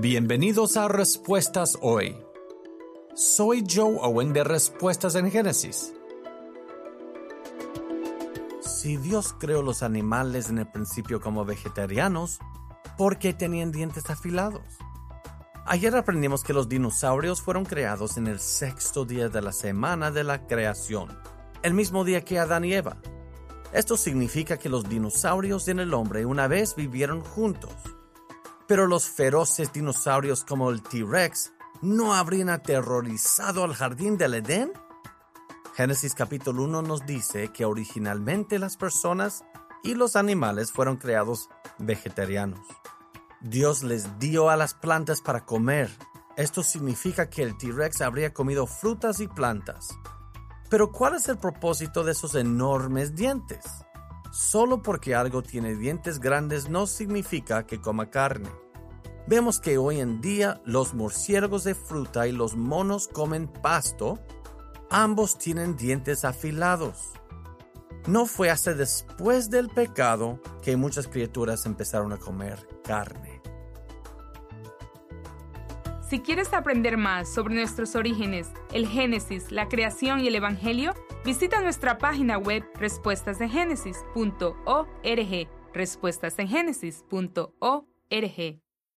Bienvenidos a Respuestas Hoy. Soy Joe Owen de Respuestas en Génesis. Si Dios creó los animales en el principio como vegetarianos, ¿por qué tenían dientes afilados? Ayer aprendimos que los dinosaurios fueron creados en el sexto día de la semana de la creación, el mismo día que Adán y Eva. Esto significa que los dinosaurios y el hombre una vez vivieron juntos pero los feroces dinosaurios como el T-Rex no habrían aterrorizado al jardín del Edén? Génesis capítulo 1 nos dice que originalmente las personas y los animales fueron creados vegetarianos. Dios les dio a las plantas para comer. Esto significa que el T-Rex habría comido frutas y plantas. Pero ¿cuál es el propósito de esos enormes dientes? Solo porque algo tiene dientes grandes no significa que coma carne. Vemos que hoy en día los murciélagos de fruta y los monos comen pasto. Ambos tienen dientes afilados. No fue hasta después del pecado que muchas criaturas empezaron a comer carne. Si quieres aprender más sobre nuestros orígenes, el Génesis, la creación y el Evangelio, visita nuestra página web respuestasengénesis.org. Respuestasengenesis.org.